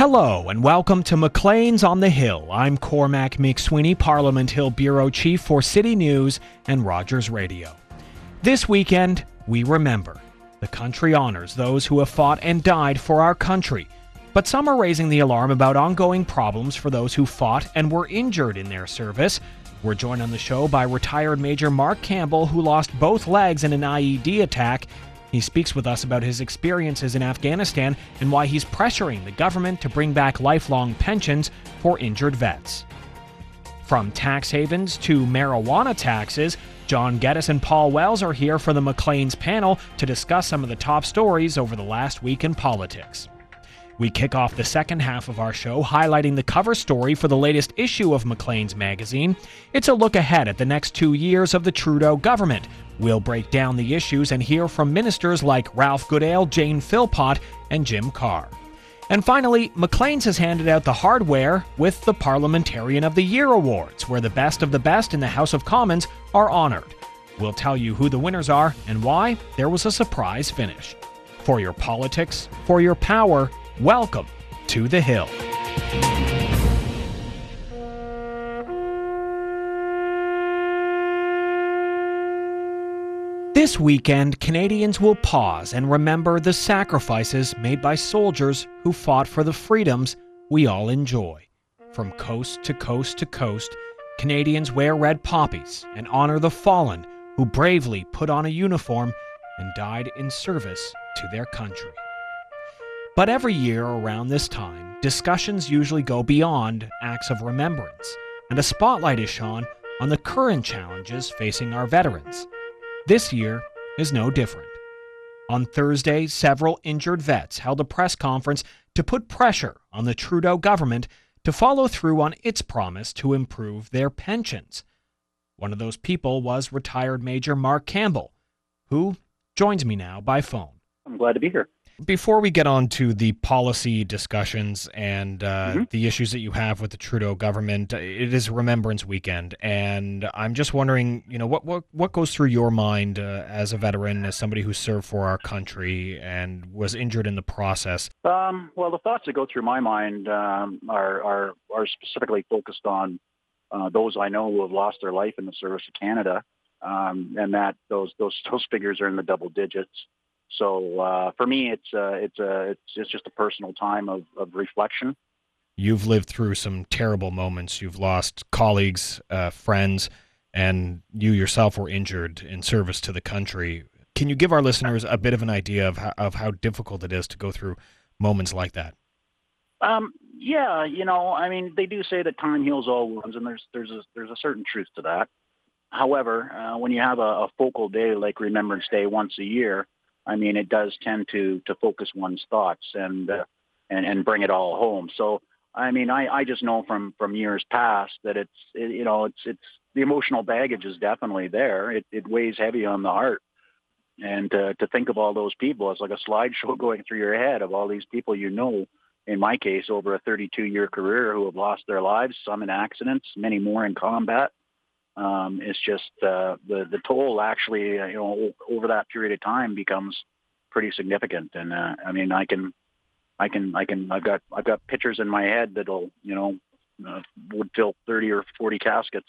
Hello and welcome to Maclean's on the Hill. I'm Cormac McSweeney, Parliament Hill Bureau Chief for City News and Rogers Radio. This weekend, we remember. The country honors those who have fought and died for our country. But some are raising the alarm about ongoing problems for those who fought and were injured in their service. We're joined on the show by retired Major Mark Campbell, who lost both legs in an IED attack he speaks with us about his experiences in Afghanistan and why he's pressuring the government to bring back lifelong pensions for injured vets. From tax havens to marijuana taxes, John Geddes and Paul Wells are here for the Maclean's panel to discuss some of the top stories over the last week in politics. We kick off the second half of our show highlighting the cover story for the latest issue of Maclean's magazine. It's a look ahead at the next two years of the Trudeau government. We'll break down the issues and hear from ministers like Ralph Goodale, Jane Philpott, and Jim Carr. And finally, Maclean's has handed out the hardware with the Parliamentarian of the Year Awards, where the best of the best in the House of Commons are honored. We'll tell you who the winners are and why there was a surprise finish. For your politics, for your power, Welcome to the Hill. This weekend, Canadians will pause and remember the sacrifices made by soldiers who fought for the freedoms we all enjoy. From coast to coast to coast, Canadians wear red poppies and honor the fallen who bravely put on a uniform and died in service to their country. But every year around this time, discussions usually go beyond acts of remembrance, and a spotlight is shone on the current challenges facing our veterans. This year is no different. On Thursday, several injured vets held a press conference to put pressure on the Trudeau government to follow through on its promise to improve their pensions. One of those people was retired Major Mark Campbell, who joins me now by phone. I'm glad to be here. Before we get on to the policy discussions and uh, mm-hmm. the issues that you have with the Trudeau government, it is Remembrance Weekend, and I'm just wondering, you know, what what what goes through your mind uh, as a veteran, as somebody who served for our country and was injured in the process? Um, well, the thoughts that go through my mind um, are, are are specifically focused on uh, those I know who have lost their life in the service of Canada, um, and that those those those figures are in the double digits. So uh, for me, it's uh, it's uh, it's it's just a personal time of, of reflection. You've lived through some terrible moments. You've lost colleagues, uh, friends, and you yourself were injured in service to the country. Can you give our listeners a bit of an idea of how, of how difficult it is to go through moments like that? Um, yeah, you know, I mean, they do say that time heals all wounds, and there's there's a, there's a certain truth to that. However, uh, when you have a, a focal day like Remembrance Day once a year, I mean, it does tend to to focus one's thoughts and uh, and and bring it all home. So, I mean, I I just know from from years past that it's it, you know it's it's the emotional baggage is definitely there. It it weighs heavy on the heart, and uh, to think of all those people, it's like a slideshow going through your head of all these people you know. In my case, over a 32 year career, who have lost their lives, some in accidents, many more in combat um, it's just uh, the the toll actually, uh, you know, over that period of time becomes pretty significant. And uh, I mean, I can, I can, I can, I've got I've got pictures in my head that'll, you know, uh, would fill 30 or 40 caskets.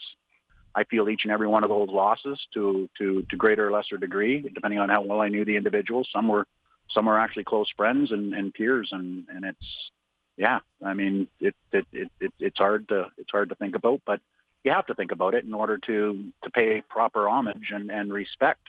I feel each and every one of those losses to to to greater or lesser degree, depending on how well I knew the individuals. Some were some were actually close friends and, and peers, and and it's yeah. I mean, it, it it it it's hard to it's hard to think about, but you have to think about it in order to to pay proper homage and, and respect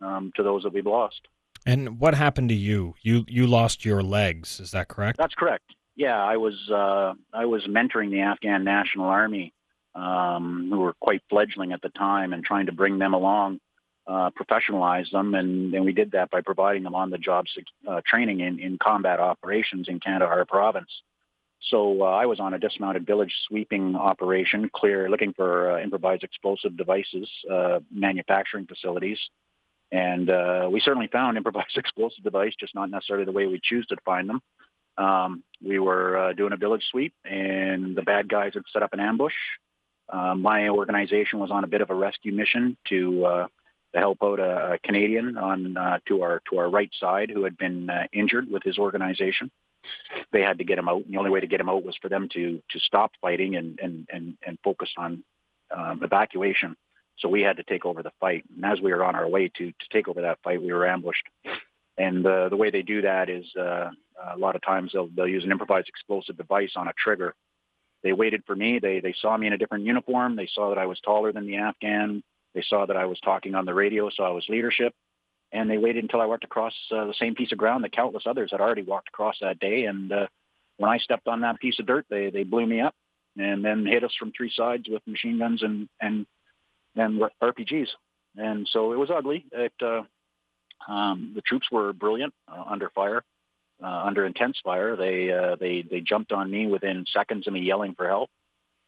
um, to those that we've lost. And what happened to you? You you lost your legs, is that correct? That's correct. Yeah, I was uh, I was mentoring the Afghan National Army, um, who were quite fledgling at the time, and trying to bring them along, uh, professionalize them, and, and we did that by providing them on the job uh, training in, in combat operations in Kandahar province. So uh, I was on a dismounted village sweeping operation, clear, looking for uh, improvised explosive devices, uh, manufacturing facilities. And uh, we certainly found improvised explosive device, just not necessarily the way we choose to find them. Um, we were uh, doing a village sweep, and the bad guys had set up an ambush. Uh, my organization was on a bit of a rescue mission to to help out a, Canadian on to our to our right side who had been injured with his organization. They had to get him out. And the only way to get him out was for them to to stop fighting and and and, and focus on um, evacuation. So we had to take over the fight. And as we were on our way to to take over that fight, we were ambushed. And uh, the way they do that is uh, a lot of times they'll they'll use an improvised explosive device on a trigger. They waited for me. They they saw me in a different uniform. They saw that I was taller than the Afghan. They saw that I was talking on the radio, so I was leadership and they waited until I walked across uh, the same piece of ground that countless others had already walked across that day. And uh, when I stepped on that piece of dirt, they they blew me up and then hit us from three sides with machine guns and and and RPGs. And so it was ugly. It uh, um, the troops were brilliant uh, under fire, uh, under intense fire. They uh, they they jumped on me within seconds of me yelling for help,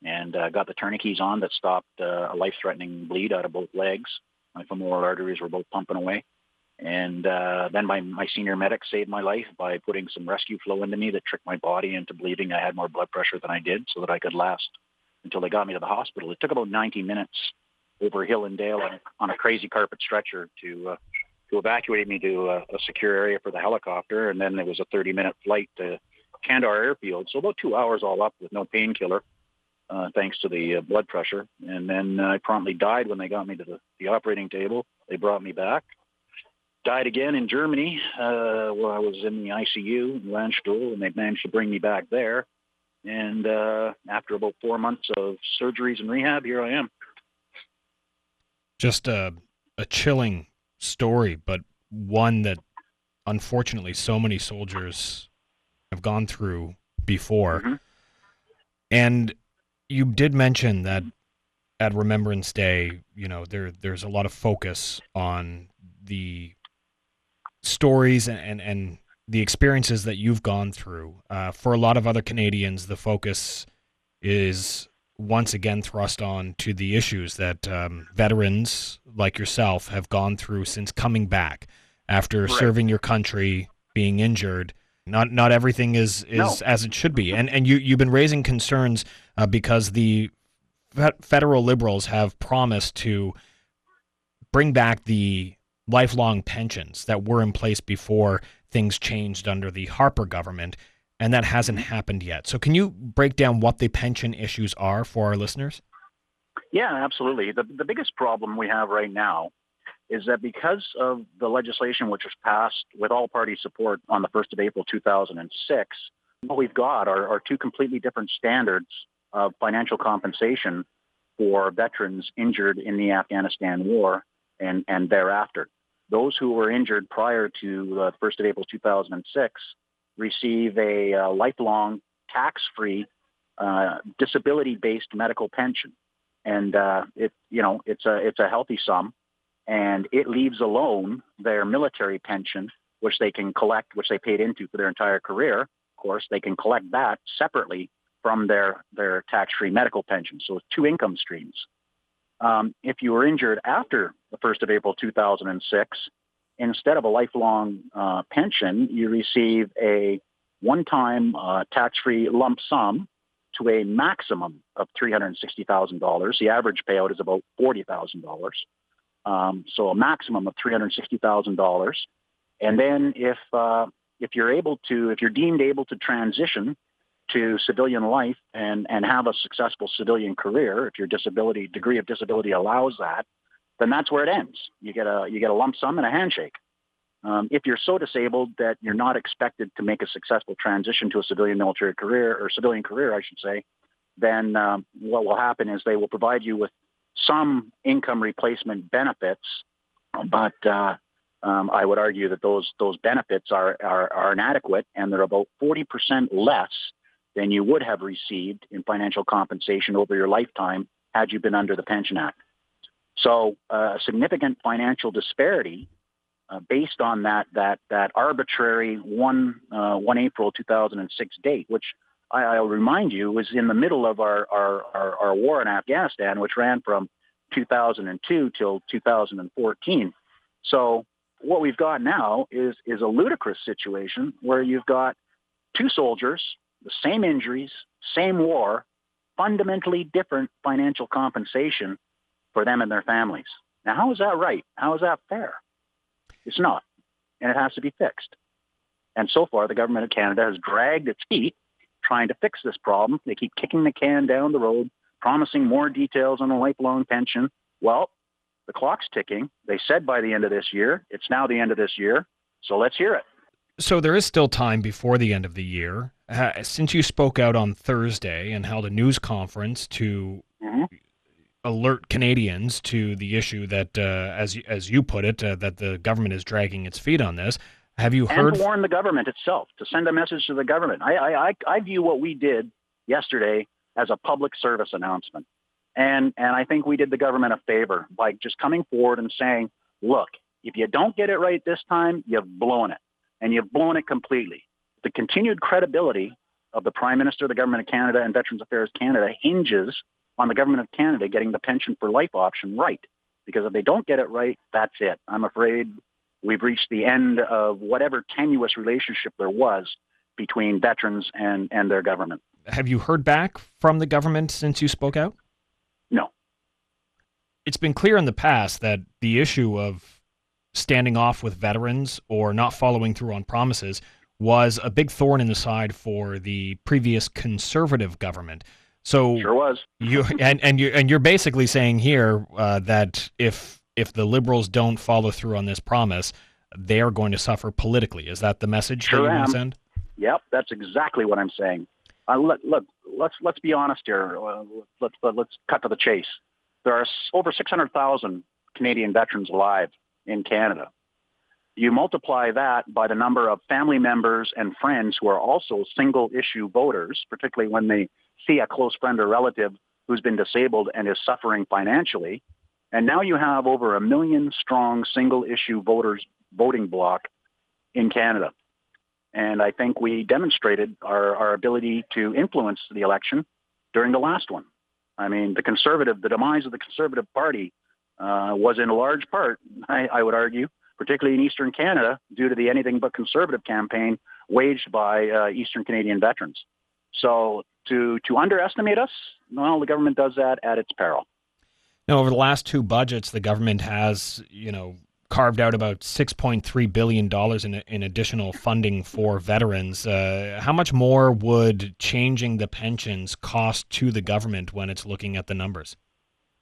and uh, got the tourniquets on that stopped uh, a life-threatening bleed out of both legs. My femoral arteries were both pumping away. And uh, then my, my senior medic saved my life by putting some rescue flow into me that tricked my body into believing I had more blood pressure than I did so that I could last until they got me to the hospital. It took about 90 minutes over hill and dale on, on a crazy carpet stretcher to uh, to evacuate me to a, a secure area for the helicopter. And then there was a 30 minute flight to Kandahar airfield. So about two hours all up with no painkiller, uh, thanks to the uh, blood pressure. And then uh, I promptly died when they got me to the, the operating table. They brought me back died again in Germany uh, where I was in the ICU in Landstuhl, and they managed to bring me back there. And uh, after about four months of surgeries and rehab, here I am. Just a, a chilling story, but one that unfortunately so many soldiers have gone through before. Mm-hmm. And you did mention that at Remembrance Day, you know, there there's a lot of focus on the stories and, and, and the experiences that you've gone through. Uh, for a lot of other Canadians, the focus is once again thrust on to the issues that um, veterans like yourself have gone through since coming back after right. serving your country, being injured. Not not everything is is no. as it should be, and and you you've been raising concerns uh, because the federal liberals have promised to bring back the lifelong pensions that were in place before things changed under the Harper government, and that hasn't happened yet. So, can you break down what the pension issues are for our listeners? Yeah, absolutely. The, the biggest problem we have right now is that because of the legislation which was passed with all party support on the 1st of April 2006, what we've got are, are two completely different standards of financial compensation for veterans injured in the Afghanistan war and, and thereafter. Those who were injured prior to the 1st of April 2006 receive a uh, lifelong tax-free uh, disability-based medical pension, and uh, it you know it's a it's a healthy sum, and it leaves alone their military pension, which they can collect, which they paid into for their entire career. Of course, they can collect that separately from their their tax-free medical pension. So it's two income streams. Um, if you were injured after the 1st of April 2006, instead of a lifelong uh, pension, you receive a one-time uh, tax-free lump sum to a maximum of $360,000. The average payout is about $40,000. Um, so a maximum of $360,000. And then if, uh, if you're able to, if you're deemed able to transition to civilian life and, and have a successful civilian career, if your disability degree of disability allows that, then that's where it ends. You get a you get a lump sum and a handshake. Um, if you're so disabled that you're not expected to make a successful transition to a civilian military career or civilian career, I should say, then um, what will happen is they will provide you with some income replacement benefits, but uh, um, I would argue that those those benefits are, are, are inadequate and they're about 40% less than you would have received in financial compensation over your lifetime had you been under the Pension Act. So uh, a significant financial disparity uh, based on that that that arbitrary one uh, one April 2006 date, which I, will remind you was in the middle of our, our, our, our war in Afghanistan, which ran from 2002 till 2014. So what we've got now is is a ludicrous situation where you've got two soldiers the same injuries, same war, fundamentally different financial compensation for them and their families. Now, how is that right? How is that fair? It's not, and it has to be fixed. And so far, the government of Canada has dragged its feet trying to fix this problem. They keep kicking the can down the road, promising more details on a lifelong pension. Well, the clock's ticking. They said by the end of this year. It's now the end of this year. So let's hear it. So there is still time before the end of the year. Uh, since you spoke out on Thursday and held a news conference to mm-hmm. alert Canadians to the issue that, uh, as as you put it, uh, that the government is dragging its feet on this. Have you heard? And warn the government itself to send a message to the government. I I I view what we did yesterday as a public service announcement, and and I think we did the government a favor by just coming forward and saying, look, if you don't get it right this time, you've blown it and you've blown it completely. The continued credibility of the Prime Minister, the Government of Canada, and Veterans Affairs Canada hinges on the Government of Canada getting the pension for life option right. Because if they don't get it right, that's it. I'm afraid we've reached the end of whatever tenuous relationship there was between veterans and, and their government. Have you heard back from the government since you spoke out? No. It's been clear in the past that the issue of standing off with veterans or not following through on promises was a big thorn in the side for the previous conservative government. So sure was you and and you and you're basically saying here uh, that if if the liberals don't follow through on this promise, they are going to suffer politically. Is that the message sure that you am. want to send? Yep, that's exactly what I'm saying. Uh, look, look, let's let's be honest here. Uh, let's let's cut to the chase. There are over 600,000 Canadian veterans alive in Canada. You multiply that by the number of family members and friends who are also single issue voters, particularly when they see a close friend or relative who's been disabled and is suffering financially. And now you have over a million strong single issue voters voting bloc in Canada. And I think we demonstrated our, our ability to influence the election during the last one. I mean, the conservative, the demise of the conservative party uh, was in large part, I, I, would argue, particularly in Eastern Canada, due to the anything but conservative campaign waged by uh, Eastern Canadian veterans. So to to underestimate us, well, the government does that at its peril. Now, over the last two budgets, the government has, you know, carved out about $6.3 billion in, in additional funding for veterans. Uh, how much more would changing the pensions cost to the government when it's looking at the numbers?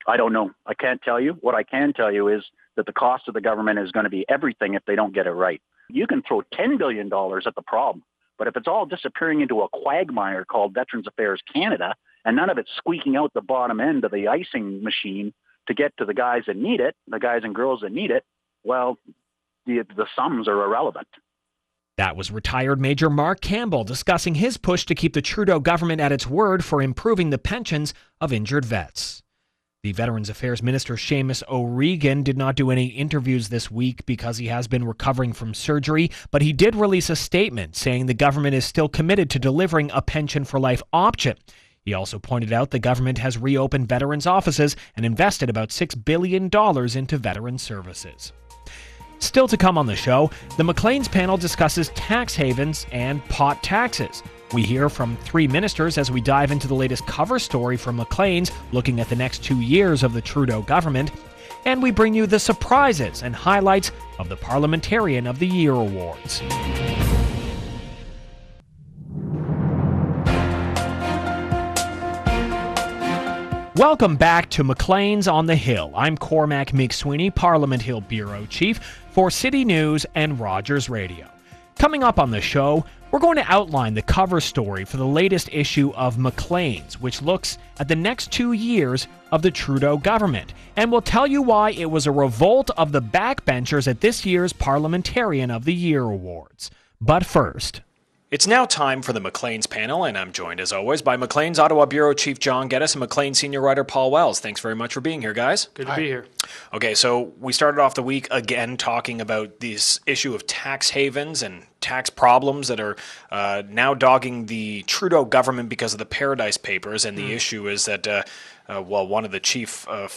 I don't know. I can't tell you. What I can tell you is that the cost of the government is going to be everything if they don't get it right. You can throw $10 billion at the problem, but if it's all disappearing into a quagmire called Veterans Affairs Canada and none of it's squeaking out the bottom end of the icing machine to get to the guys that need it, the guys and girls that need it, well, the, the sums are irrelevant. That was retired Major Mark Campbell discussing his push to keep the Trudeau government at its word for improving the pensions of injured vets. The Veterans Affairs Minister Seamus O'Regan did not do any interviews this week because he has been recovering from surgery, but he did release a statement saying the government is still committed to delivering a pension for life option. He also pointed out the government has reopened veterans' offices and invested about $6 billion into veteran services. Still to come on the show, the Maclean's panel discusses tax havens and pot taxes. We hear from three ministers as we dive into the latest cover story from Maclean's looking at the next two years of the Trudeau government. And we bring you the surprises and highlights of the Parliamentarian of the Year awards. Welcome back to Maclean's on the Hill. I'm Cormac McSweeney, Parliament Hill Bureau Chief for City News and Rogers Radio. Coming up on the show, we're going to outline the cover story for the latest issue of Maclean's, which looks at the next two years of the Trudeau government. And we'll tell you why it was a revolt of the backbenchers at this year's Parliamentarian of the Year Awards. But first, it's now time for the Maclean's panel, and I'm joined as always by Maclean's Ottawa Bureau Chief John Geddes and Maclean Senior Writer Paul Wells. Thanks very much for being here, guys. Good to Hi. be here. Okay, so we started off the week again talking about this issue of tax havens and tax problems that are uh, now dogging the Trudeau government because of the Paradise Papers, and the mm. issue is that, uh, uh, well, one of the chief uh,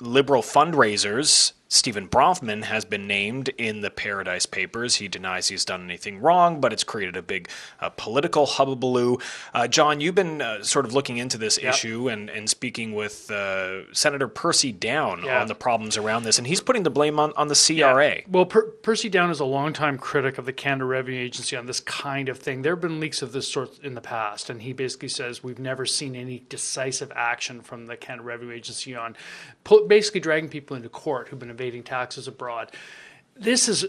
liberal fundraisers Stephen Bronfman has been named in the Paradise Papers. He denies he's done anything wrong, but it's created a big uh, political hubbubaloo. Uh, John, you've been uh, sort of looking into this yep. issue and, and speaking with uh, Senator Percy Downe yeah. on the problems around this, and he's putting the blame on, on the CRA. Yeah. Well, per- Percy Downe is a longtime critic of the Canada Revenue Agency on this kind of thing. There have been leaks of this sort in the past, and he basically says we've never seen any decisive action from the Canada Revenue Agency on basically dragging people into court who've been evading taxes abroad. This is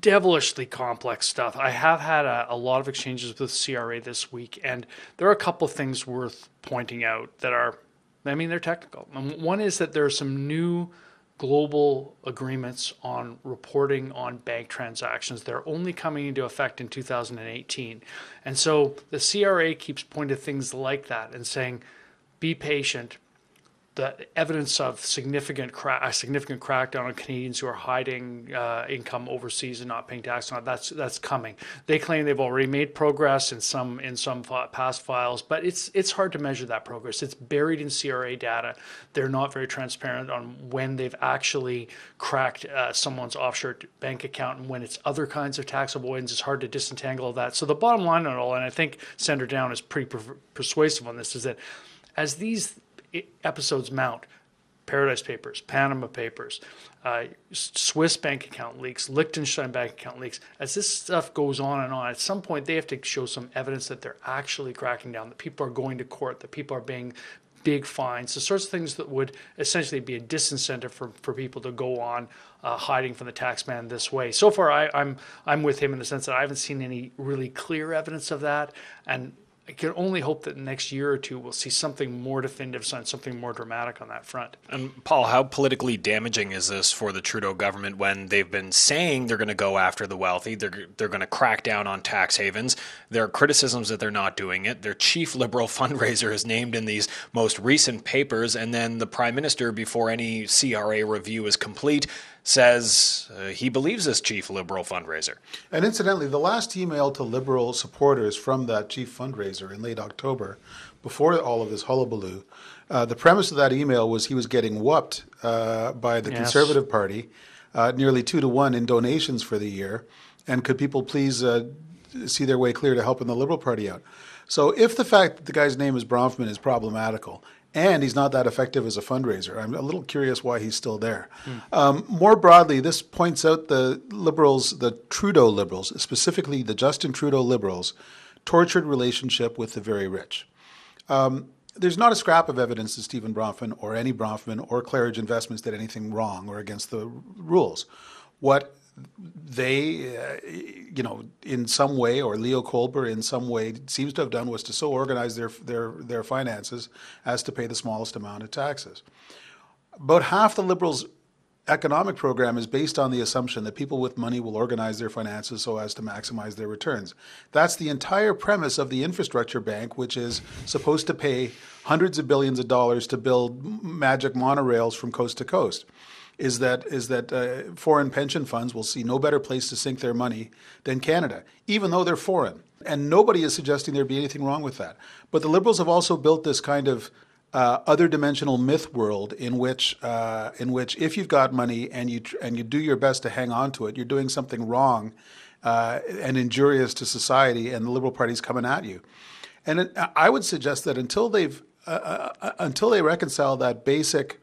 devilishly complex stuff. I have had a, a, lot of exchanges with CRA this week, and there are a couple of things worth pointing out that are, I mean, they're technical. Um, one is that there are some new global agreements on reporting on bank transactions. They're only coming into effect in 2018. And so the CRA keeps pointing to things like that and saying, be patient, the evidence of significant cra- a significant crackdown on Canadians who are hiding uh, income overseas and not paying tax on that's that's coming. They claim they've already made progress in some in some past files, but it's it's hard to measure that progress. It's buried in CRA data. They're not very transparent on when they've actually cracked uh, someone's offshore bank account and when it's other kinds of tax avoidance. It's hard to disentangle that. So the bottom line on it all, and I think Senator Downe is pretty per- persuasive on this, is that as these episodes mount Paradise Papers, Panama Papers, uh, Swiss bank account leaks, Liechtenstein bank account leaks. As this stuff goes on and on, at some point they have to show some evidence that they're actually cracking down, that people are going to court, that people are being big fines, the sorts of things that would essentially be a disincentive for, for people to go on uh, hiding from the tax man this way. So far, I, I'm I'm with him in the sense that I haven't seen any really clear evidence of that, and I can only hope that next year or two we'll see something more definitive, something more dramatic on that front. And Paul, how politically damaging is this for the Trudeau government when they've been saying they're going to go after the wealthy, they're they're going to crack down on tax havens. There are criticisms that they're not doing it. Their chief liberal fundraiser is named in these most recent papers, and then the prime minister, before any CRA review is complete, says uh, he believes this chief liberal fundraiser. And incidentally, the last email to liberal supporters from that chief fundraiser in late October, before all of this hullabaloo, uh, the premise of that email was he was getting whooped uh, by the yes. Conservative Party, uh, nearly two to one in donations for the year, and could people please uh, see their way clear to helping the Liberal Party out? So, if the fact that the guy's name is Bronfman is problematical, and he's not that effective as a fundraiser. I'm a little curious why he's still there. Mm. Um, more broadly, this points out the liberals, the Trudeau liberals, specifically the Justin Trudeau liberals, tortured relationship with the very rich. Um, there's not a scrap of evidence that Stephen Bronfman or any Bronfman or Claridge Investments did anything wrong or against the rules. What they, uh, you know, in some way, or Leo Kolber in some way, seems to have done was to so organize their their their finances as to pay the smallest amount of taxes. About half the Liberals' economic program is based on the assumption that people with money will organize their finances so as to maximize their returns. That's the entire premise of the infrastructure bank, which is supposed to pay hundreds of billions of dollars to build magic monorails from coast to coast is that is that uh, foreign pension funds will see no better place to sink their money than Canada, even though they're foreign. And nobody is suggesting there'd be anything wrong with that. But the Liberals have also built this kind of uh, other dimensional myth world in which uh, in which if you've got money and you tr- and you do your best to hang on to it, you're doing something wrong uh, and injurious to society, and the Liberal Party's coming at you. And it, I would suggest that until they've uh, uh, until they reconcile that basic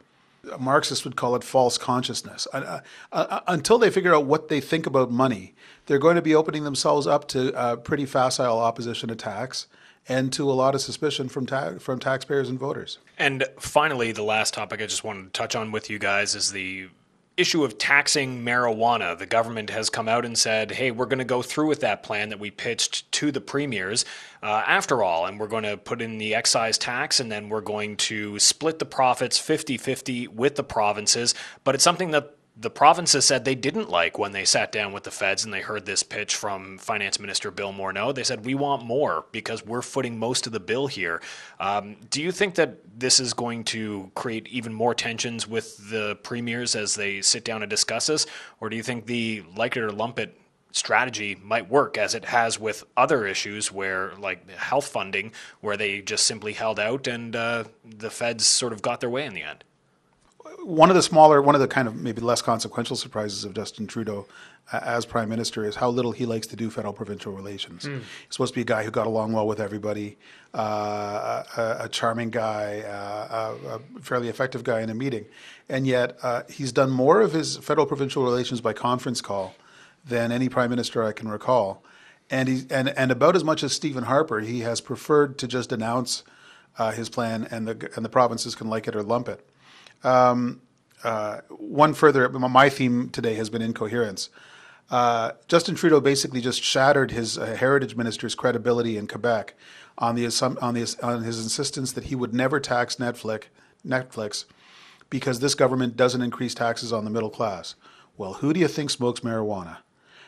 Marxists would call it false consciousness. Uh, uh, uh, until they figure out what they think about money, they're going to be opening themselves up to uh, pretty facile opposition attacks and to a lot of suspicion from ta- from taxpayers and voters. And finally, the last topic I just wanted to touch on with you guys is the issue of taxing marijuana. The government has come out and said, hey, we're going to go through with that plan that we pitched to the premiers uh, after all, and we're going to put in the excise tax and then we're going to split the profits 50 50 with the provinces. But it's something that the provinces said they didn't like when they sat down with the feds and they heard this pitch from Finance Minister Bill Morneau. They said, We want more because we're footing most of the bill here. Um, do you think that this is going to create even more tensions with the premiers as they sit down and discuss this? Or do you think the like it or lump it strategy might work as it has with other issues where like health funding where they just simply held out and uh, the feds sort of got their way in the end one of the smaller, one of the kind of maybe less consequential surprises of Justin Trudeau uh, as prime minister is how little he likes to do federal provincial relations. Mm. He's supposed to be a guy who got along well with everybody, uh, a, a, charming guy, uh, a, a, fairly effective guy in a meeting, and yet uh, he's done more of his federal provincial relations by conference call than any prime minister I can recall. And, he, and, and about as much as Stephen Harper, he has preferred to just announce uh, his plan, and the and the provinces can like it or lump it. Um, uh, one further, my theme today has been incoherence. Uh, Justin Trudeau basically just shattered his uh, heritage minister's credibility in Quebec on the on the on his insistence that he would never tax Netflix Netflix because this government doesn't increase taxes on the middle class. Well, who do you think smokes marijuana?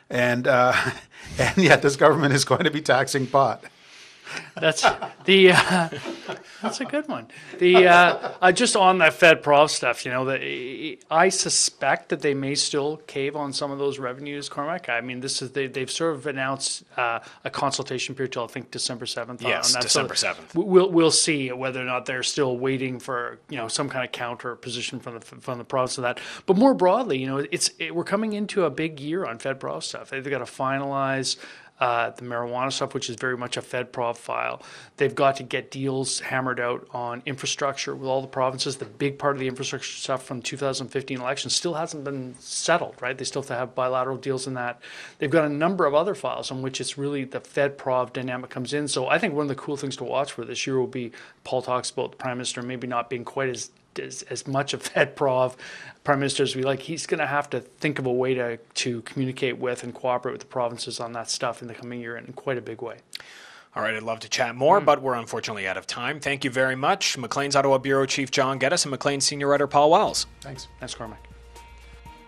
And uh, and yet this government is going to be taxing pot. That's the. Uh, that's a good one. The uh, uh, just on that Fed Prov stuff, you know, the, I suspect that they may still cave on some of those revenues, Cormac. I mean, this is they, they've sort of announced uh, a consultation period till I think December seventh. Yes, on that. December seventh. So we'll we'll see whether or not they're still waiting for you know some kind of counter position from the from the province to that. But more broadly, you know, it's it, we're coming into a big year on Fed Prov stuff. They've got to finalize uh, the marijuana stuff, which is very much a Fed profile. They've got to get deals hammered out on infrastructure with all the provinces. The big part of the infrastructure stuff from 2015 election still hasn't been settled, right? They still have to have bilateral deals in that. They've got a number of other files on which it's really the Fed prov dynamic comes in. So I think one of the cool things to watch for this year will be Paul talks about the prime minister maybe not being quite as as, as much of Fed prov prime minister as we like, he's going to have to think of a way to, to communicate with and cooperate with the provinces on that stuff in the coming year in quite a big way. All right, I'd love to chat more, mm. but we're unfortunately out of time. Thank you very much. Maclean's Ottawa Bureau Chief John Geddes and Maclean's Senior Writer Paul Wells. Thanks. Thanks, Cormac.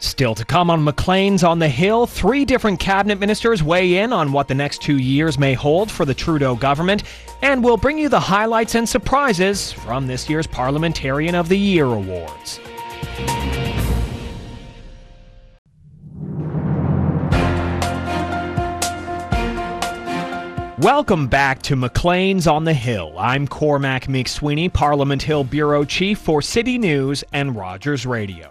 Still to come on Maclean's on the Hill, three different cabinet ministers weigh in on what the next two years may hold for the Trudeau government, and we'll bring you the highlights and surprises from this year's Parliamentarian of the Year awards. Welcome back to Maclean's on the Hill. I'm Cormac McSweeney, Parliament Hill Bureau Chief for City News and Rogers Radio.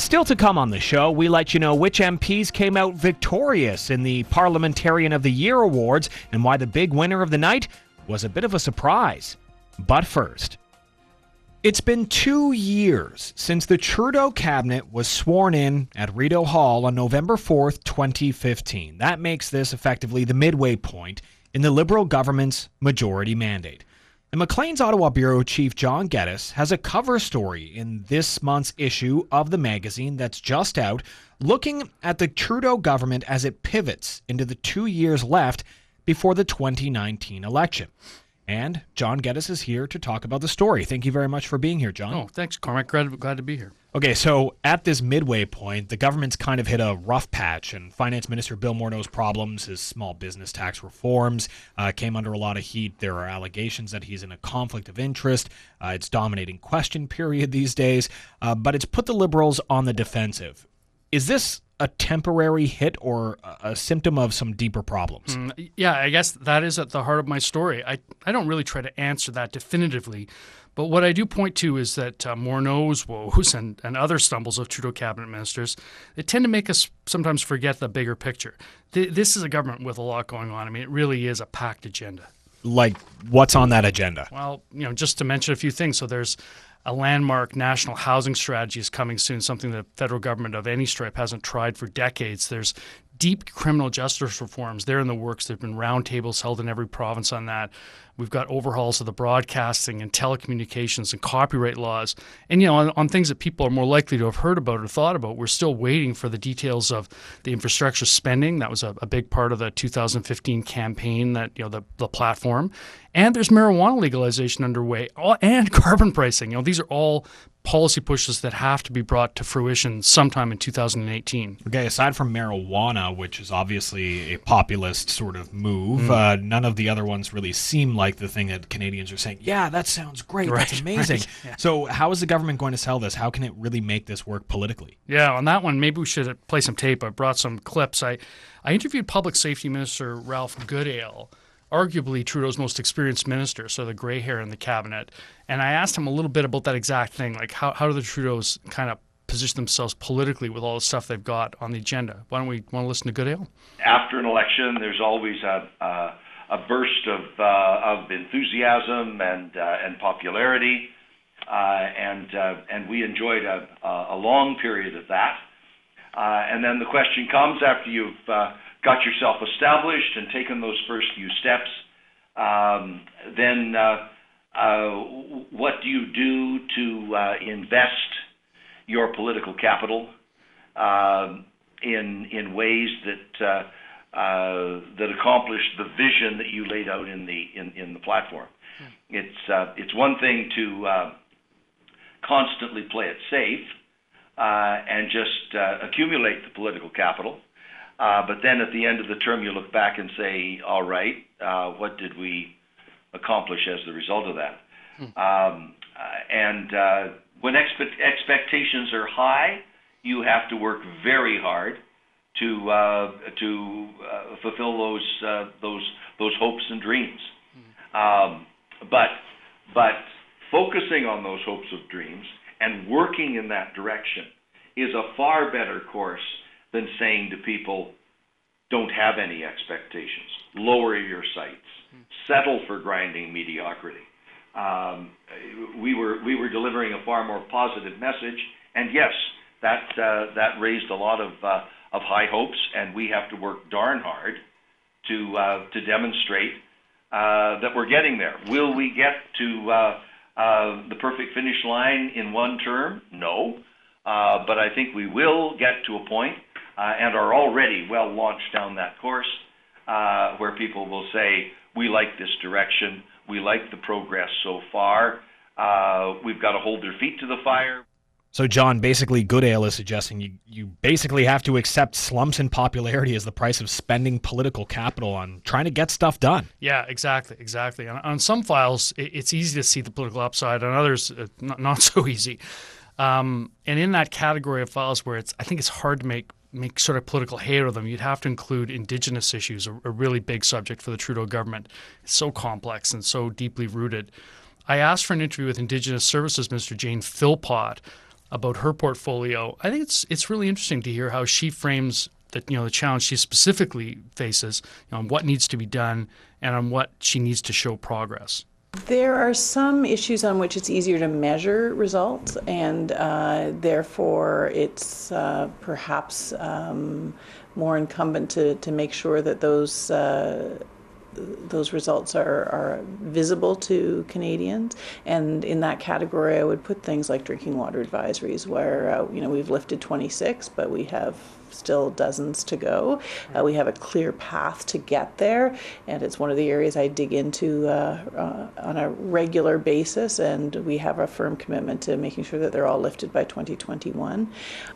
Still to come on the show, we let you know which MPs came out victorious in the Parliamentarian of the Year awards and why the big winner of the night was a bit of a surprise. But first, it's been two years since the Trudeau cabinet was sworn in at Rideau Hall on November 4th, 2015. That makes this effectively the midway point in the Liberal government's majority mandate. And Maclean's Ottawa Bureau Chief John Geddes has a cover story in this month's issue of the magazine that's just out, looking at the Trudeau government as it pivots into the two years left before the 2019 election. And John Geddes is here to talk about the story. Thank you very much for being here, John. Oh, thanks, Cormac. Glad, glad to be here. Okay, so at this midway point, the government's kind of hit a rough patch, and Finance Minister Bill Morneau's problems, his small business tax reforms, uh, came under a lot of heat. There are allegations that he's in a conflict of interest. Uh, it's dominating question period these days, uh, but it's put the Liberals on the defensive. Is this a temporary hit or a symptom of some deeper problems? Mm, yeah, I guess that is at the heart of my story. I, I don't really try to answer that definitively. But what I do point to is that uh, Morneau's woes and, and other stumbles of Trudeau cabinet ministers, they tend to make us sometimes forget the bigger picture. Th- this is a government with a lot going on. I mean, it really is a packed agenda. Like, what's on that agenda? Well, you know, just to mention a few things. So there's a landmark national housing strategy is coming soon, something the federal government of any stripe hasn't tried for decades. There's deep criminal justice reforms. They're in the works. There have been roundtables held in every province on that. We've got overhauls of the broadcasting and telecommunications and copyright laws. And, you know, on, on, things that people are more likely to have heard about or thought about, we're still waiting for the details of the infrastructure spending. That was a, a big part of the 2015 campaign, that, you know, the, the platform. And there's marijuana legalization underway and carbon pricing. You know, these are all policy pushes that have to be brought to fruition sometime in 2018. Okay, aside from marijuana, which is obviously a populist sort of move, mm. uh, none of the other ones really seem like the thing that Canadians are saying, yeah, that sounds great. Right, That's amazing. Right, yeah. So, how is the government going to sell this? How can it really make this work politically? Yeah, on that one, maybe we should play some tape. I brought some clips. I, I interviewed Public Safety Minister Ralph Goodale arguably Trudeau's most experienced minister, so the gray hair in the cabinet. And I asked him a little bit about that exact thing, like how, how do the Trudeaus kind of position themselves politically with all the stuff they've got on the agenda? Why don't we want to listen to Goodale? After an election, there's always a, a, a burst of, uh, of enthusiasm and, uh, and popularity. Uh, and, uh, and we enjoyed a, a long period of that. Uh, and then the question comes after you've uh, got yourself established and taken those first few steps, um, then uh, uh, what do you do to uh, invest your political capital uh, in in ways that uh, uh, that accomplish the vision that you laid out in the in, in the platform? Hmm. It's uh, it's one thing to uh, constantly play it safe uh, and just uh, accumulate the political capital. Uh, but then at the end of the term, you look back and say, all right, uh, what did we accomplish as the result of that? Hmm. Um, uh, and uh, when expe- expectations are high, you have to work very hard to uh, to uh, fulfill those uh, those those hopes and dreams. Hmm. Um, but but focusing on those hopes of dreams and working in that direction is a far better course than saying to people, don't have any expectations, lower your sights, settle for grinding mediocrity. Um, we were we were delivering a far more positive message, and yes, that uh, that raised a lot of uh, of high hopes, and we have to work darn hard to uh, to demonstrate uh, that we're getting there. Will we get to uh, uh, the perfect finish line in one term? No. But I think we will get to a point, and are already well launched down that course, uh, where people will say, we like this direction, we like the progress so far, uh, we've got to hold their feet to the fire. So, John, basically, Goodale is suggesting you, you basically have to accept slumps in popularity as the price of spending political capital on trying to get stuff done. Yeah, exactly, exactly. On, on some files, it, it's easy to see the political upside. On others, uh, not, not so easy. Um, and in that category of files where it's, I think it's hard to make make sort of political hay of them, you'd have to include Indigenous issues, a, a really big subject for the Trudeau government. It's so complex and so deeply rooted. I asked for an interview with Indigenous Services Minister Jane Philpott about her portfolio. I think it's it's really interesting to hear how she frames the you know the challenge she specifically faces, you know, on what needs to be done and on what she needs to show progress. There are some issues on which it's easier to measure results, and uh, therefore it's uh, perhaps um, more incumbent to, to make sure that those uh, those results are, are visible to Canadians. And in that category, I would put things like drinking water advisories, where uh, you know we've lifted 26, but we have still dozens to go. Uh, we have a clear path to get there, and it's one of the areas I dig into uh, uh, on a regular basis. And we have a firm commitment to making sure that they're all lifted by 2021.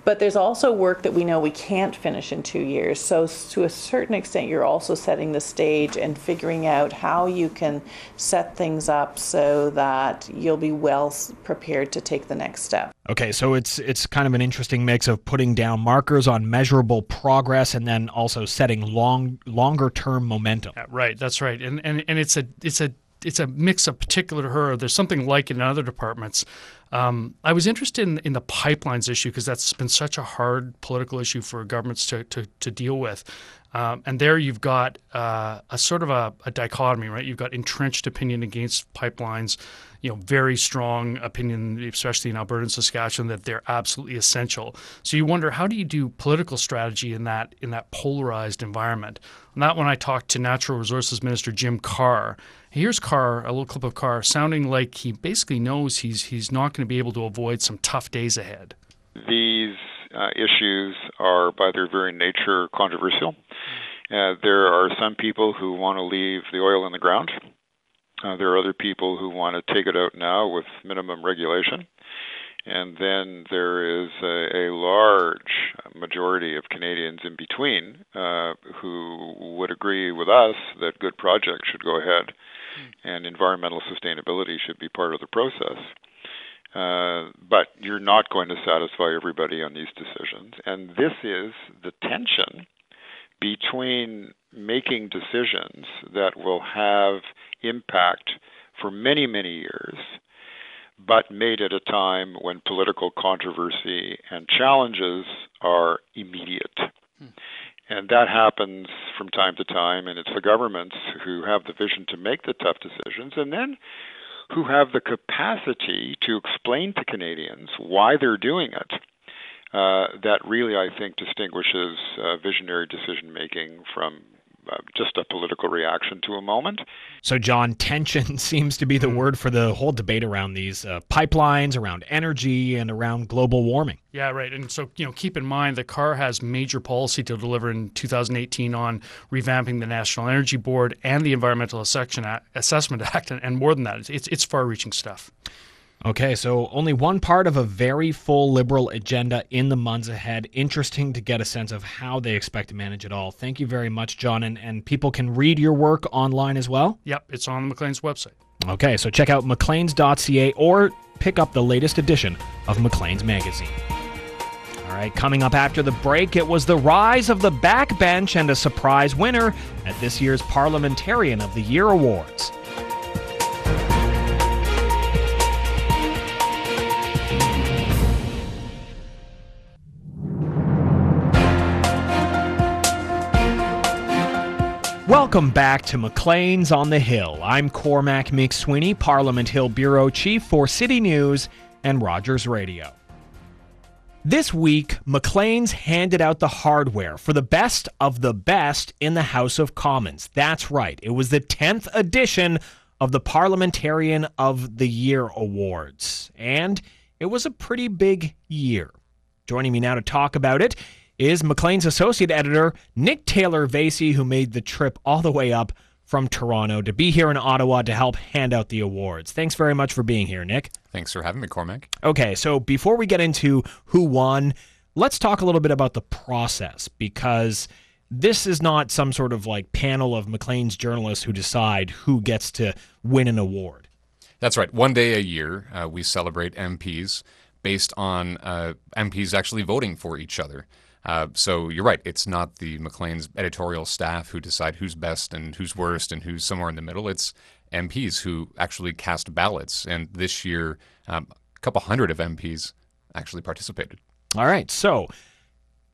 But there's also work that we know we can't finish in two years. So, to a certain extent, you're also setting the stage and figuring out how you can set things up so that you'll be well prepared to take the next step. Okay, so it's it's kind of an interesting mix of putting down markers on measurable progress and then also setting long longer term momentum. Yeah, right, that's right. And and and it's a it's a it's a mix of particular to her. There's something like it in other departments. Um, I was interested in, in the pipelines issue because that's been such a hard political issue for governments to, to, to deal with. Um, and there you've got uh, a sort of a, a, dichotomy, right? You've got entrenched opinion against pipelines, you know, very strong opinion, especially in Alberta and Saskatchewan, that they're absolutely essential. So you wonder how do you do political strategy in that in that polarized environment? And that when I talked to Natural Resources Minister Jim Carr, here's Carr, a little clip of Carr, sounding like he basically knows he's he's not going to be able to avoid some tough days ahead. These uh, issues are, by their very nature, controversial. Uh, there are some people who want to leave the oil in the ground. Uh, there are other people who want to take it out now with minimum regulation. And then there is a, a large majority of Canadians in between uh, who would agree with us that good projects should go ahead and environmental sustainability should be part of the process. Uh, but you're not going to satisfy everybody on these decisions. And this is the tension between making decisions that will have impact for many, many years, but made at a time when political controversy and challenges are immediate. Hmm. And that happens from time to time, and it's the governments who have the vision to make the tough decisions, and then who have the capacity to explain to Canadians why they're doing it. Uh, that really, I think, distinguishes uh, visionary decision making from uh, just a political reaction to a moment. So, John, tension seems to be the word for the whole debate around these uh, pipelines, around energy, and around global warming. Yeah, right. And so, you know, keep in mind the Carr has major policy to deliver in 2018 on revamping the National Energy Board and the Environmental Assessment Act, and more than that, it's, it's far reaching stuff. Okay, so only one part of a very full liberal agenda in the months ahead. Interesting to get a sense of how they expect to manage it all. Thank you very much, John. And, and people can read your work online as well? Yep, it's on Maclean's website. Okay, so check out macleans.ca or pick up the latest edition of Maclean's magazine. All right, coming up after the break, it was the rise of the backbench and a surprise winner at this year's Parliamentarian of the Year Awards. Welcome back to Maclean's on the Hill. I'm Cormac McSweeney, Parliament Hill Bureau Chief for City News and Rogers Radio. This week, Maclean's handed out the hardware for the best of the best in the House of Commons. That's right, it was the 10th edition of the Parliamentarian of the Year Awards, and it was a pretty big year. Joining me now to talk about it is Maclean's associate editor, Nick Taylor-Vaisey, who made the trip all the way up from Toronto to be here in Ottawa to help hand out the awards. Thanks very much for being here, Nick. Thanks for having me, Cormac. Okay, so before we get into who won, let's talk a little bit about the process because this is not some sort of like panel of Maclean's journalists who decide who gets to win an award. That's right. One day a year, uh, we celebrate MPs based on uh, MPs actually voting for each other. Uh, so you're right. It's not the Maclean's editorial staff who decide who's best and who's worst and who's somewhere in the middle. It's MPs who actually cast ballots. And this year, um, a couple hundred of MPs actually participated. All right. So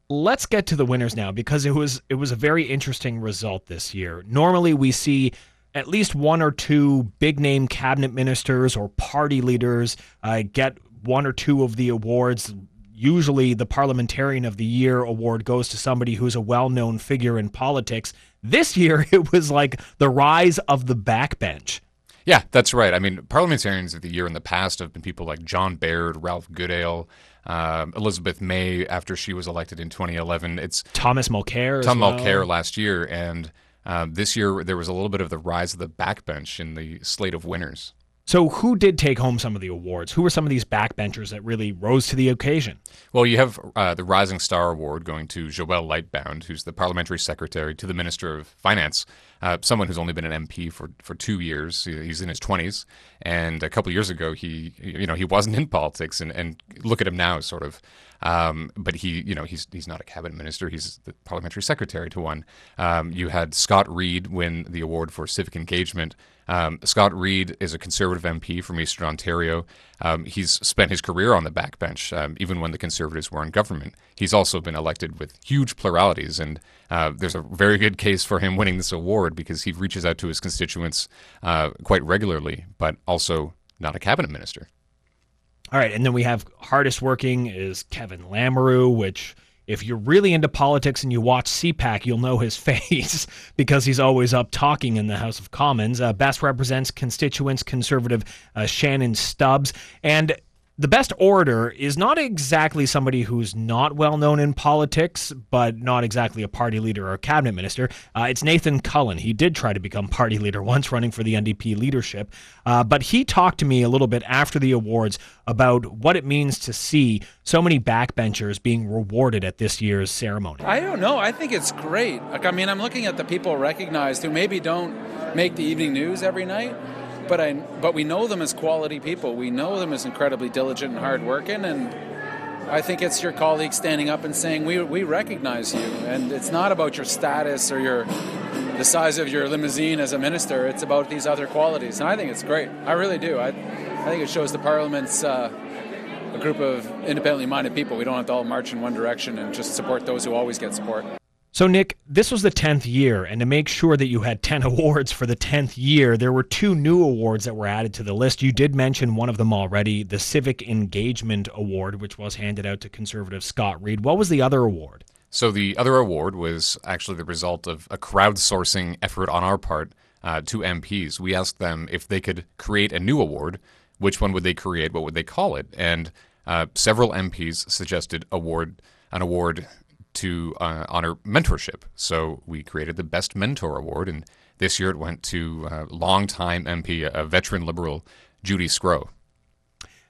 let's get to the winners now because it was it was a very interesting result this year. Normally we see at least one or two big name cabinet ministers or party leaders uh, get one or two of the awards usually the Parliamentarian of the Year award goes to somebody who's a well known figure in politics. This year, it was like the rise of the backbench. Yeah, that's right. I mean, parliamentarians of the year in the past have been people like John Baird, Ralph Goodale, uh, Elizabeth May after she was elected in 2011. It's Thomas Mulcair. Tom well. Mulcair last year, and uh, this year there was a little bit of the rise of the backbench in the slate of winners. So, who did take home some of the awards? Who were some of these backbenchers that really rose to the occasion? Well, you have uh, the Rising Star Award going to Joël Lightbound, who's the parliamentary secretary to the Minister of Finance, uh, someone who's only been an MP for, for two years. He's in his 20s. And a couple years ago, he you know he wasn't in politics, and, and look at him now, sort of. Um, but he, you know, he's he's not a cabinet minister. He's the parliamentary secretary to one. Um, you had Scott Reid win the award for civic engagement. Um, Scott Reid is a Conservative MP from Eastern Ontario. Um, he's spent his career on the backbench, um, even when the Conservatives were in government. He's also been elected with huge pluralities, and uh, there's a very good case for him winning this award because he reaches out to his constituents uh, quite regularly, but also not a cabinet minister. All right, and then we have hardest working is Kevin Lamoureux, which if you're really into politics and you watch CPAC, you'll know his face because he's always up talking in the House of Commons. Uh, best represents constituents, conservative uh, Shannon Stubbs. And the best orator is not exactly somebody who's not well known in politics, but not exactly a party leader or cabinet minister. Uh, it's Nathan Cullen. He did try to become party leader once running for the NDP leadership, uh, but he talked to me a little bit after the awards about what it means to see so many backbenchers being rewarded at this year's ceremony. I don't know. I think it's great. Like, I mean, I'm looking at the people recognized who maybe don't make the evening news every night but I but we know them as quality people. We know them as incredibly diligent and hardworking, and I think it's your colleagues standing up and saying, we, we recognize you. And it's not about your status or your the size of your limousine as a minister. It's about these other qualities. And I think it's great. I really do. I, I think it shows the Parliament's uh, a group of independently minded people. We don't have to all march in one direction and just support those who always get support. So, Nick, this was the 10th year, and to make sure that you had 10 awards for the 10th year, there were two new awards that were added to the list. You did mention one of them already the Civic Engagement Award, which was handed out to conservative Scott Reid. What was the other award? So, the other award was actually the result of a crowdsourcing effort on our part uh, to MPs. We asked them if they could create a new award. Which one would they create? What would they call it? And uh, several MPs suggested award an award to uh, honor mentorship. So we created the Best Mentor Award, and this year it went to uh, longtime MP, a veteran Liberal, Judy Sgro.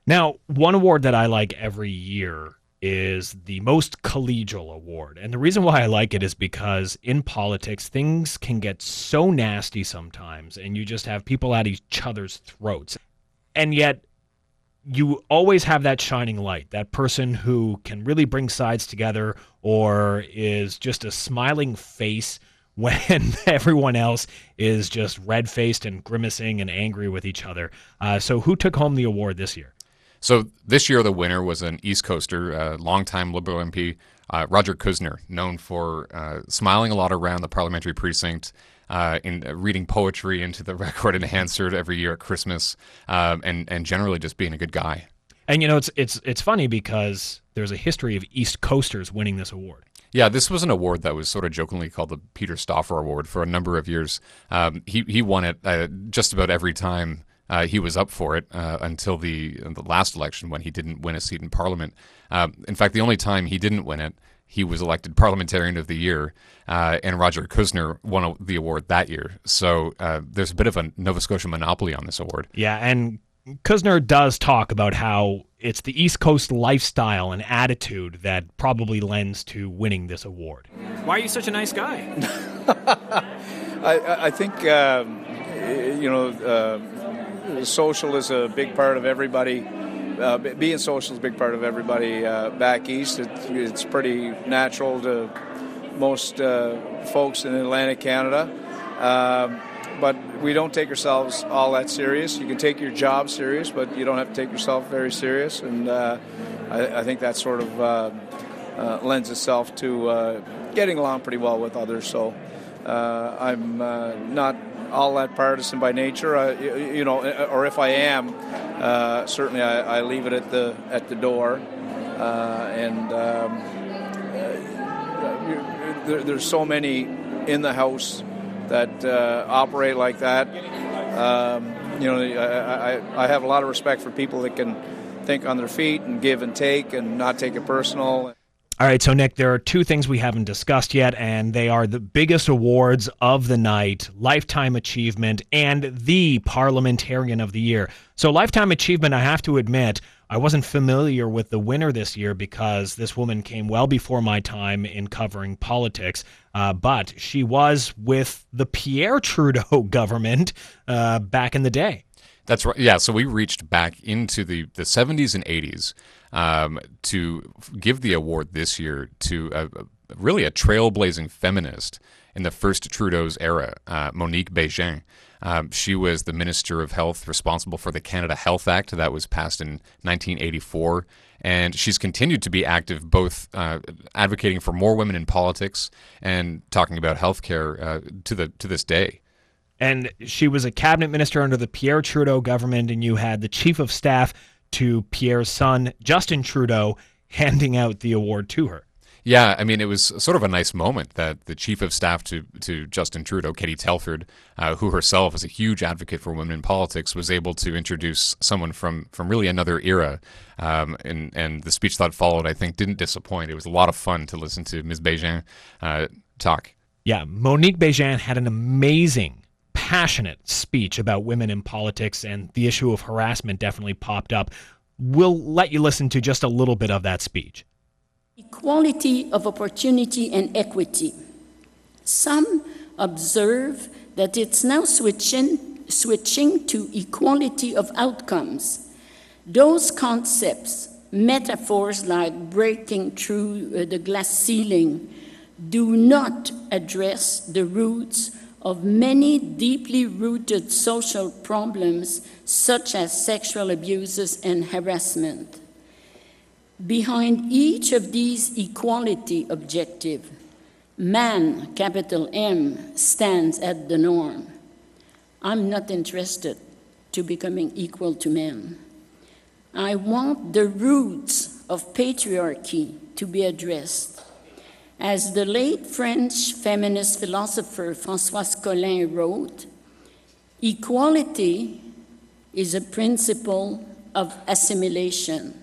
Now, one award that I like every year is the most collegial award. And the reason why I like it is because in politics, things can get so nasty sometimes, and you just have people at each other's throats. And yet, you always have that shining light, that person who can really bring sides together or is just a smiling face when everyone else is just red faced and grimacing and angry with each other. Uh, so, who took home the award this year? So, this year the winner was an East Coaster, a longtime Liberal MP, uh, Rodger Cuzner, known for uh, smiling a lot around the parliamentary precinct uh, in uh, reading poetry into the record in Hansard every year at Christmas, um, and and generally just being a good guy. And you know, it's it's it's funny because there's a history of East Coasters winning this award. Yeah, this was an award that was sort of jokingly called the Peter Stoffer Award for a number of years. Um, he he won it uh, just about every time uh, he was up for it uh, until the the last election when he didn't win a seat in Parliament. Uh, in fact, the only time he didn't win it he was elected Parliamentarian of the Year, uh, and Rodger Cuzner won the award that year. So uh, there's a bit of a Nova Scotia monopoly on this award. Yeah, and Cuzner does talk about how it's the East Coast lifestyle and attitude that probably lends to winning this award. Why are you such a nice guy? I, I, think, um, you know, uh, social is a big part of everybody uh, being social is a big part of everybody uh, back east. It, it's pretty natural to most uh, folks in Atlantic Canada. Um, but we don't take ourselves all that serious. You can take your job serious, but you don't have to take yourself very serious. And uh, I, I, think that sort of lends itself to getting along pretty well with others. So I'm not all that partisan by nature. Uh, you, you, know, or if I am, uh, certainly I, I, leave it at the at the door. Uh, and um, uh, there, there's so many in the house that uh, operate like that. Um, you know, I, I, I have a lot of respect for people that can think on their feet and give and take and not take it personal. All right, so Nick, there are two things we haven't discussed yet, and they are the biggest awards of the night Lifetime Achievement and the Parliamentarian of the Year. So, Lifetime Achievement, I have to admit, I wasn't familiar with the winner this year because this woman came well before my time in covering politics, uh, but she was with the Pierre Trudeau government uh, back in the day. That's right. Yeah. So we reached back into the, the 70s and 80s um, to give the award this year to a, a, really a trailblazing feminist in the first Trudeau's era, uh, Monique Bégin. Um, she was the Minister of Health responsible for the Canada Health Act that was passed in 1984. And she's continued to be active, both uh, advocating for more women in politics and talking about healthcare uh, to the to this day. And she was a cabinet minister under the Pierre Trudeau government, and you had the chief of staff to Pierre's son, Justin Trudeau, handing out the award to her. Yeah, I mean, it was sort of a nice moment that the chief of staff to, to Justin Trudeau, Katie Telford, uh, who herself is a huge advocate for women in politics, was able to introduce someone from, from really another era. Um, and, and the speech that followed, I think, didn't disappoint. It was a lot of fun to listen to Ms. Bégin uh, talk. Yeah, Monique Bégin had an amazing passionate speech about women in politics, and the issue of harassment definitely popped up. We'll let you listen to just a little bit of that speech. Equality of opportunity and equity. Some observe that it's now switching, switching to equality of outcomes. Those concepts metaphors like breaking through uh, the glass ceiling do not address the roots of many deeply rooted social problems such as sexual abuses and harassment. Behind each of these equality objectives, man, capital M, stands at the norm. I'm not interested to becoming equal to men. I want the roots of patriarchy to be addressed. As the late French feminist philosopher Françoise Collin wrote, equality is a principle of assimilation,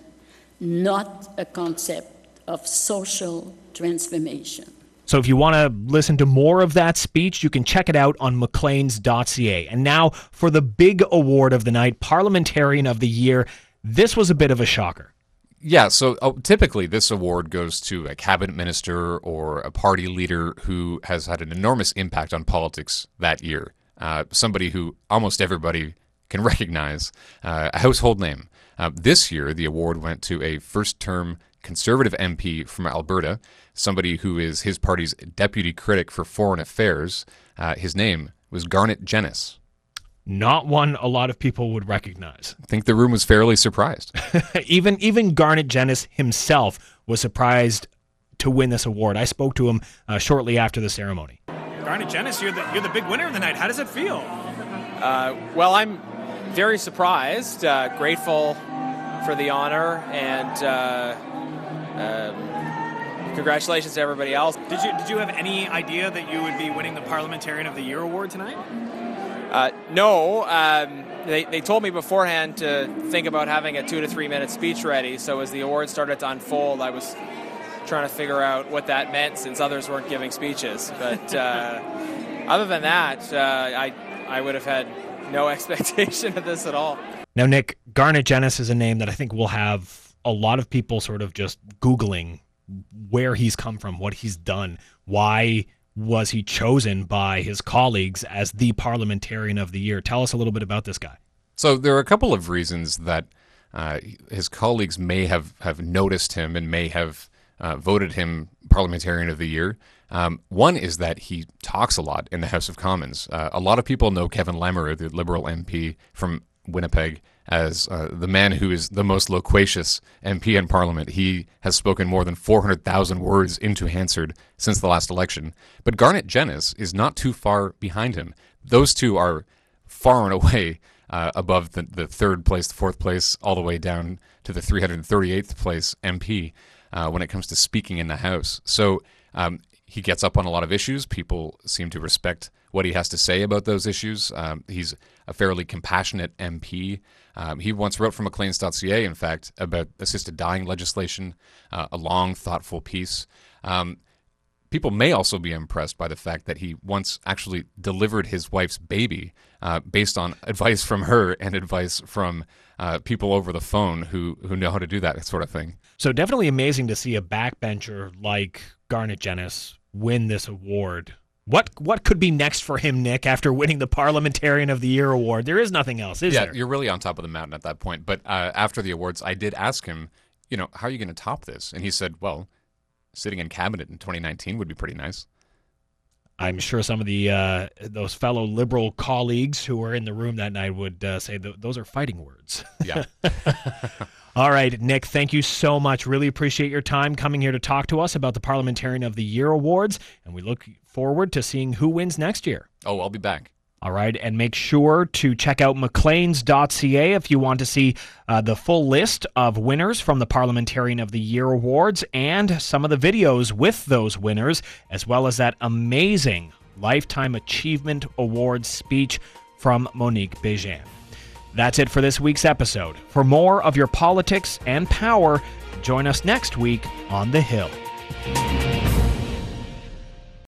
not a concept of social transformation. So if you want to listen to more of that speech, you can check it out on macleans.ca. And now for the big award of the night, Parliamentarian of the Year. This was a bit of a shocker. Yeah, so oh, typically this award goes to a cabinet minister or a party leader who has had an enormous impact on politics that year. Uh, somebody who almost everybody can recognize, uh, a household name. Uh, this year, the award went to a first term conservative MP from Alberta, somebody who is his party's deputy critic for foreign affairs. Uh, his name was Garnett Genuis. Not one a lot of people would recognize. I think the room was fairly surprised. even even Garnett Genuis himself was surprised to win this award. I spoke to him uh, shortly after the ceremony. Garnett Genuis, you're the you're the big winner of the night. How does it feel? Uh, well, I'm very surprised, uh, grateful for the honor, and uh, um, congratulations to everybody else. Did you did you have any idea that you would be winning the Parliamentarian of the Year award tonight? Uh, no, um, they, they told me beforehand to think about having a two to three minute speech ready. So as the award started to unfold, I was trying to figure out what that meant since others weren't giving speeches. But uh, other than that, uh, I I would have had no expectation of this at all. Now, Nick Garnett Genuis is a name that I think will have a lot of people sort of just Googling where he's come from, what he's done, why was he chosen by his colleagues as the parliamentarian of the year. Tell us a little bit about this guy. So there are a couple of reasons that uh, his colleagues may have, have noticed him and may have uh, voted him parliamentarian of the year. Um, one is that he talks a lot in the House of Commons. Uh, a lot of people know Kevin Lamoureux, the Liberal MP from Winnipeg, as uh, the man who is the most loquacious MP in Parliament. He has spoken more than 400,000 words into Hansard since the last election. But Garnett Genuis is not too far behind him. Those two are far and away uh, above the, the third place, the fourth place, all the way down to the 338th place MP uh, when it comes to speaking in the House. So um, he gets up on a lot of issues. People seem to respect what he has to say about those issues. Um, he's a fairly compassionate MP. Um, he once wrote for Macleans.ca, in fact, about assisted dying legislation, uh, a long, thoughtful piece. Um, people may also be impressed by the fact that he once actually delivered his wife's baby uh, based on advice from her and advice from uh, people over the phone who, who know how to do that sort of thing. So, definitely amazing to see a backbencher like Garnett Genuis win this award. What what could be next for him, Nick, after winning the Parliamentarian of the Year award? There is nothing else, is it? yeah, there? you're really on top of the mountain at that point. But uh, after the awards, I did ask him, you know, how are you going to top this? And he said, well, sitting in cabinet in 2019 would be pretty nice. I'm sure some of the uh, those fellow liberal colleagues who were in the room that night would uh, say th- those are fighting words. Yeah. All right, Nick, thank you so much. Really appreciate your time coming here to talk to us about the Parliamentarian of the Year awards, and we look forward to seeing who wins next year. Oh, I'll be back. All right, and make sure to check out macleans.ca if you want to see uh, the full list of winners from the Parliamentarian of the Year awards and some of the videos with those winners, as well as that amazing Lifetime Achievement Award speech from Monique Bégin. That's it for this week's episode. For more of your politics and power, join us next week on The Hill.